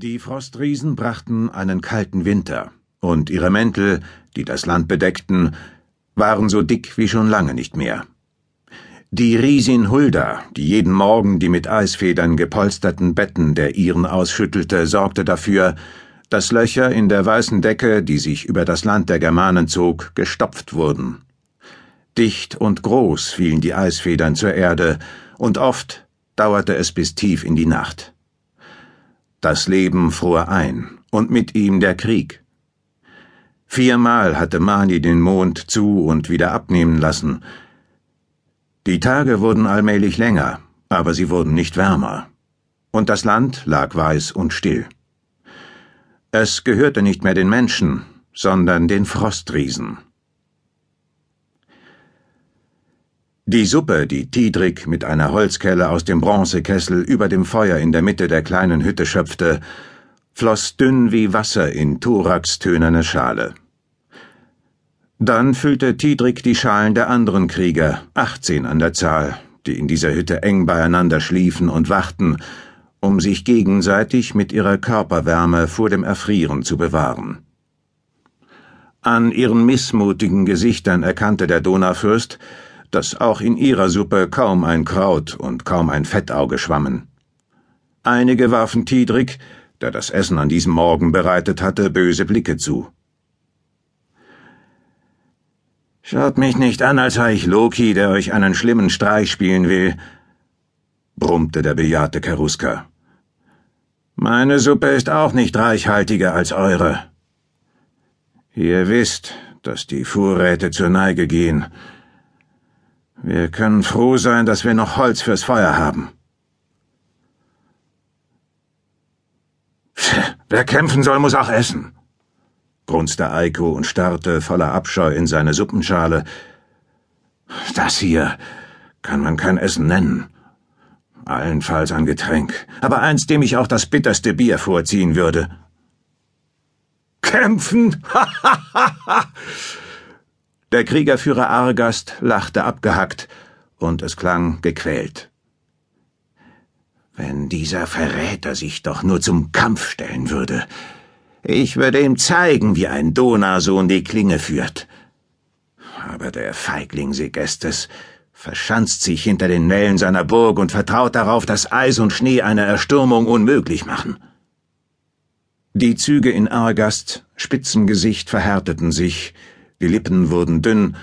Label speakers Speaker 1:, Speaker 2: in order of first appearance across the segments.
Speaker 1: Die Frostriesen brachten einen kalten Winter, und ihre Mäntel, die das Land bedeckten, waren so dick wie schon lange nicht mehr. Die Riesin Hulda, die jeden Morgen die mit Eisfedern gepolsterten Betten der Iren ausschüttelte, sorgte dafür, dass Löcher in der weißen Decke, die sich über das Land der Germanen zog, gestopft wurden. Dicht und groß fielen die Eisfedern zur Erde, und oft dauerte es bis tief in die Nacht. Das Leben fror ein, und mit ihm der Krieg. Viermal hatte Mani den Mond zu und wieder abnehmen lassen. Die Tage wurden allmählich länger, aber sie wurden nicht wärmer. Und das Land lag weiß und still. Es gehörte nicht mehr den Menschen, sondern den Frostriesen. Die Suppe, die Tidrik mit einer Holzkelle aus dem Bronzekessel über dem Feuer in der Mitte der kleinen Hütte schöpfte, floss dünn wie Wasser in Turaks tönerne Schale. Dann füllte Tidrik die Schalen der anderen Krieger, achtzehn an der Zahl, die in dieser Hütte eng beieinander schliefen und wachten, um sich gegenseitig mit ihrer Körperwärme vor dem Erfrieren zu bewahren. An ihren missmutigen Gesichtern erkannte der Donaufürst, dass auch in ihrer Suppe kaum ein Kraut und kaum ein Fettauge schwammen. Einige warfen Tidrik, der das Essen an diesem Morgen bereitet hatte, böse Blicke zu. Schaut mich nicht an, als sei ich Loki, der euch einen schlimmen Streich spielen will, brummte der bejahrte Keruska. Meine Suppe ist auch nicht reichhaltiger als eure. Ihr wisst, dass die Vorräte zur Neige gehen, wir können froh sein, dass wir noch Holz fürs Feuer haben. Wer kämpfen soll, muss auch essen, grunzte Eiko und starrte voller Abscheu in seine Suppenschale. Das hier kann man kein Essen nennen. Allenfalls ein Getränk, aber eins, dem ich auch das bitterste Bier vorziehen würde. Kämpfen? Der Kriegerführer Argast lachte abgehackt, und es klang gequält. Wenn dieser Verräter sich doch nur zum Kampf stellen würde. Ich würde ihm zeigen, wie ein Donausohn die Klinge führt. Aber der Feigling Segestes verschanzt sich hinter den Wällen seiner Burg und vertraut darauf, dass Eis und Schnee eine Erstürmung unmöglich machen. Die Züge in Argast, spitzem Gesicht verhärteten sich, die Lippen wurden dünn,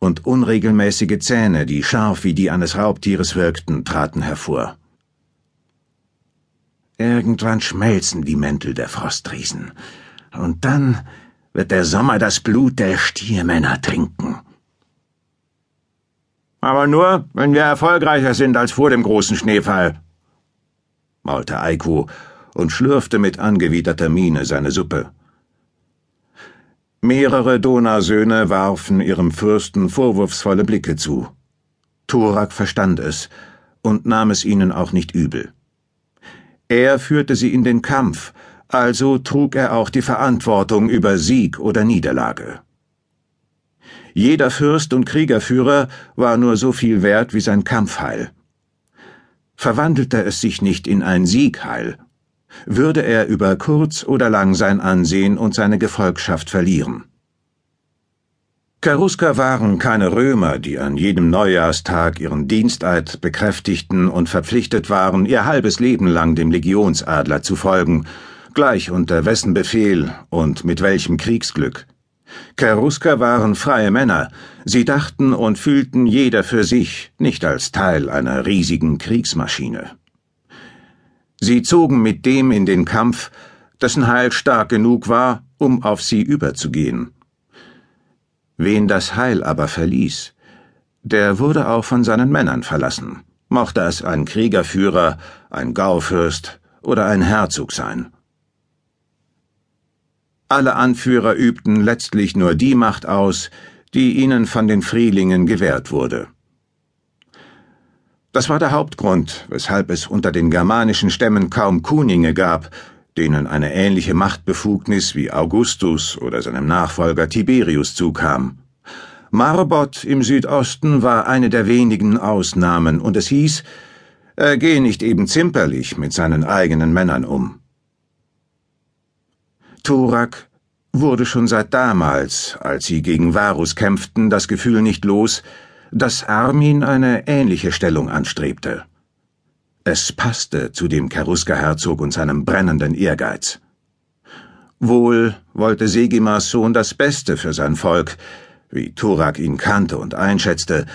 Speaker 1: und unregelmäßige Zähne, die scharf wie die eines Raubtieres wirkten, traten hervor. Irgendwann schmelzen die Mäntel der Frostriesen, und dann wird der Sommer das Blut der Stiermänner trinken. Aber nur, wenn wir erfolgreicher sind als vor dem großen Schneefall, maulte Eiku und schlürfte mit angewiderter Miene seine Suppe. Mehrere Donausöhne warfen ihrem Fürsten vorwurfsvolle Blicke zu. Thorak verstand es und nahm es ihnen auch nicht übel. Er führte sie in den Kampf, also trug er auch die Verantwortung über Sieg oder Niederlage. Jeder Fürst und Kriegerführer war nur so viel wert wie sein Kampfheil. Verwandelte es sich nicht in ein Siegheil, würde er über kurz oder lang sein Ansehen und seine Gefolgschaft verlieren. Cherusker waren keine Römer, die an jedem Neujahrstag ihren Diensteid bekräftigten und verpflichtet waren, ihr halbes Leben lang dem Legionsadler zu folgen, gleich unter wessen Befehl und mit welchem Kriegsglück. Cherusker waren freie Männer, sie dachten und fühlten jeder für sich, nicht als Teil einer riesigen Kriegsmaschine. Sie zogen mit dem in den Kampf, dessen Heil stark genug war, um auf sie überzugehen. Wen das Heil aber verließ, der wurde auch von seinen Männern verlassen, mochte es ein Kriegerführer, ein Gaufürst oder ein Herzog sein. Alle Anführer übten letztlich nur die Macht aus, die ihnen von den Frielingen gewährt wurde. Das war der Hauptgrund, weshalb es unter den germanischen Stämmen kaum Kuninge gab, denen eine ähnliche Machtbefugnis wie Augustus oder seinem Nachfolger Tiberius zukam. Marbot im Südosten war eine der wenigen Ausnahmen, und es hieß, er gehe nicht eben zimperlich mit seinen eigenen Männern um. Thorak wurde schon seit damals, als sie gegen Varus kämpften, das Gefühl nicht los, dass Armin eine ähnliche Stellung anstrebte. Es passte zu dem Cherusker-Herzog und seinem brennenden Ehrgeiz. Wohl wollte Segimars Sohn das Beste für sein Volk, wie Thorak ihn kannte und einschätzte,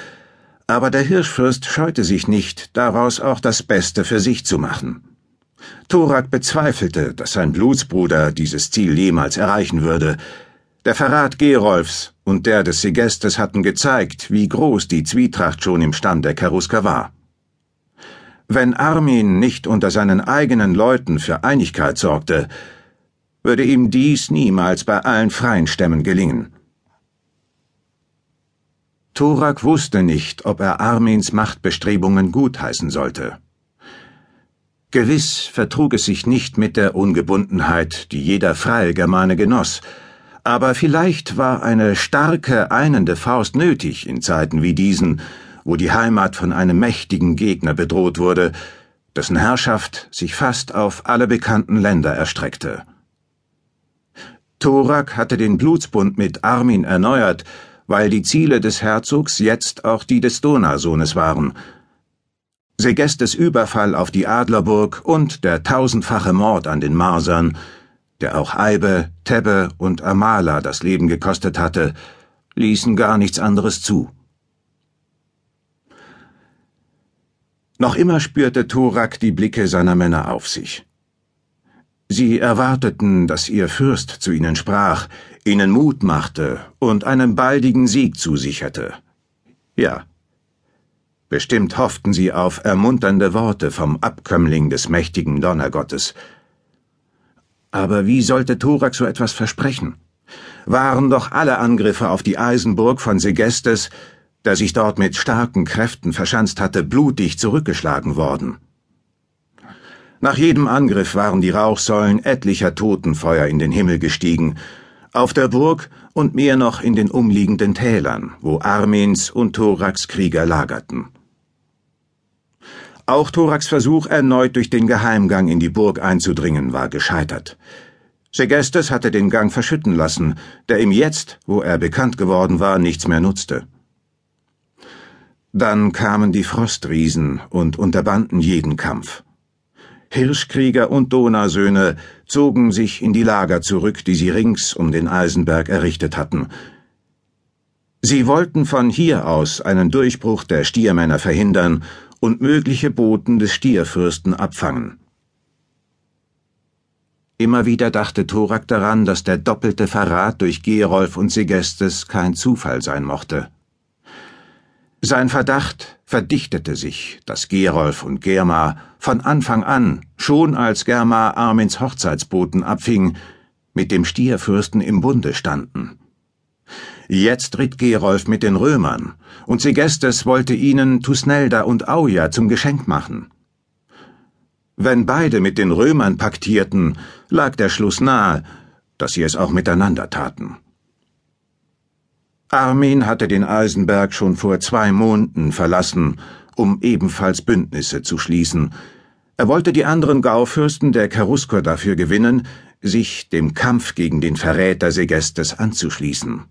Speaker 1: aber der Hirschfürst scheute sich nicht, daraus auch das Beste für sich zu machen. Thorak bezweifelte, dass sein Blutsbruder dieses Ziel jemals erreichen würde. Der Verrat Gerolfs und der des Segestes hatten gezeigt, wie groß die Zwietracht schon im Stand der Cherusker war. Wenn Armin nicht unter seinen eigenen Leuten für Einigkeit sorgte, würde ihm dies niemals bei allen freien Stämmen gelingen. Thorak wusste nicht, ob er Armins Machtbestrebungen gutheißen sollte. Gewiss vertrug es sich nicht mit der Ungebundenheit, die jeder freie Germane genoss, aber vielleicht war eine starke, einende Faust nötig in Zeiten wie diesen, wo die Heimat von einem mächtigen Gegner bedroht wurde, dessen Herrschaft sich fast auf alle bekannten Länder erstreckte. Thorak hatte den Blutsbund mit Armin erneuert, weil die Ziele des Herzogs jetzt auch die des Donausohnes waren. Segestes Überfall auf die Adlerburg und der tausendfache Mord an den Marsern, der auch Eibe, Tebbe und Amala das Leben gekostet hatte, ließen gar nichts anderes zu. Noch immer spürte Thorak die Blicke seiner Männer auf sich. Sie erwarteten, dass ihr Fürst zu ihnen sprach, ihnen Mut machte und einen baldigen Sieg zusicherte. Ja. Bestimmt hofften sie auf ermunternde Worte vom Abkömmling des mächtigen Donnergottes. Aber wie sollte Thorak so etwas versprechen? Waren doch alle Angriffe auf die Eisenburg von Segestes, der sich dort mit starken Kräften verschanzt hatte, blutig zurückgeschlagen worden. Nach jedem Angriff waren die Rauchsäulen etlicher Totenfeuer in den Himmel gestiegen, auf der Burg und mehr noch in den umliegenden Tälern, wo Armins und Thoraks Krieger lagerten. Auch Thoraks Versuch, erneut durch den Geheimgang in die Burg einzudringen, war gescheitert. Segestes hatte den Gang verschütten lassen, der ihm jetzt, wo er bekannt geworden war, nichts mehr nutzte. Dann kamen die Frostriesen und unterbanden jeden Kampf. Hirschkrieger und Donausöhne zogen sich in die Lager zurück, die sie rings um den Eisenberg errichtet hatten. Sie wollten von hier aus einen Durchbruch der Stiermänner verhindern und mögliche Boten des Stierfürsten abfangen. Immer wieder dachte Thorak daran, dass der doppelte Verrat durch Gerolf und Segestes kein Zufall sein mochte. Sein Verdacht verdichtete sich, dass Gerolf und Germa von Anfang an, schon als Germa Armins Hochzeitsboten abfing, mit dem Stierfürsten im Bunde standen. Jetzt ritt Gerolf mit den Römern, und Segestes wollte ihnen Tusnelda und Auja zum Geschenk machen. Wenn beide mit den Römern paktierten, lag der Schluss nahe, dass sie es auch miteinander taten. Armin hatte den Eisenberg schon vor zwei Monaten verlassen, um ebenfalls Bündnisse zu schließen. Er wollte die anderen Gaufürsten der Cherusker dafür gewinnen, sich dem Kampf gegen den Verräter Segestes anzuschließen.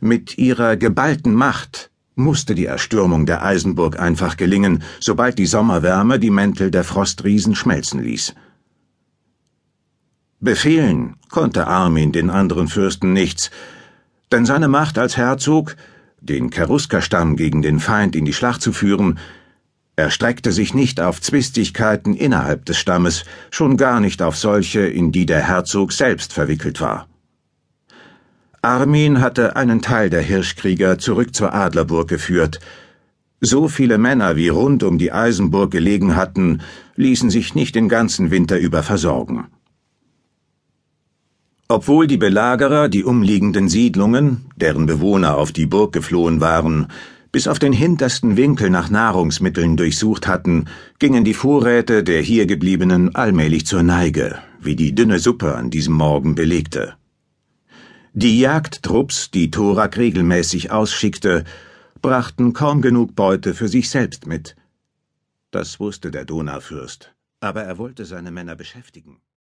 Speaker 1: Mit ihrer geballten Macht musste die Erstürmung der Eisenburg einfach gelingen, sobald die Sommerwärme die Mäntel der Frostriesen schmelzen ließ. Befehlen konnte Armin den anderen Fürsten nichts, denn seine Macht als Herzog, den Cheruskerstamm gegen den Feind in die Schlacht zu führen, erstreckte sich nicht auf Zwistigkeiten innerhalb des Stammes, schon gar nicht auf solche, in die der Herzog selbst verwickelt war. Armin hatte einen Teil der Hirschkrieger zurück zur Adlerburg geführt. So viele Männer, wie rund um die Eisenburg gelegen hatten, ließen sich nicht den ganzen Winter über versorgen. Obwohl die Belagerer die umliegenden Siedlungen, deren Bewohner auf die Burg geflohen waren, bis auf den hintersten Winkel nach Nahrungsmitteln durchsucht hatten, gingen die Vorräte der hier gebliebenen allmählich zur Neige, wie die dünne Suppe an diesem Morgen belegte. Die Jagdtrupps, die Thorak regelmäßig ausschickte, brachten kaum genug Beute für sich selbst mit. Das wusste der Donaufürst, aber er wollte seine Männer beschäftigen.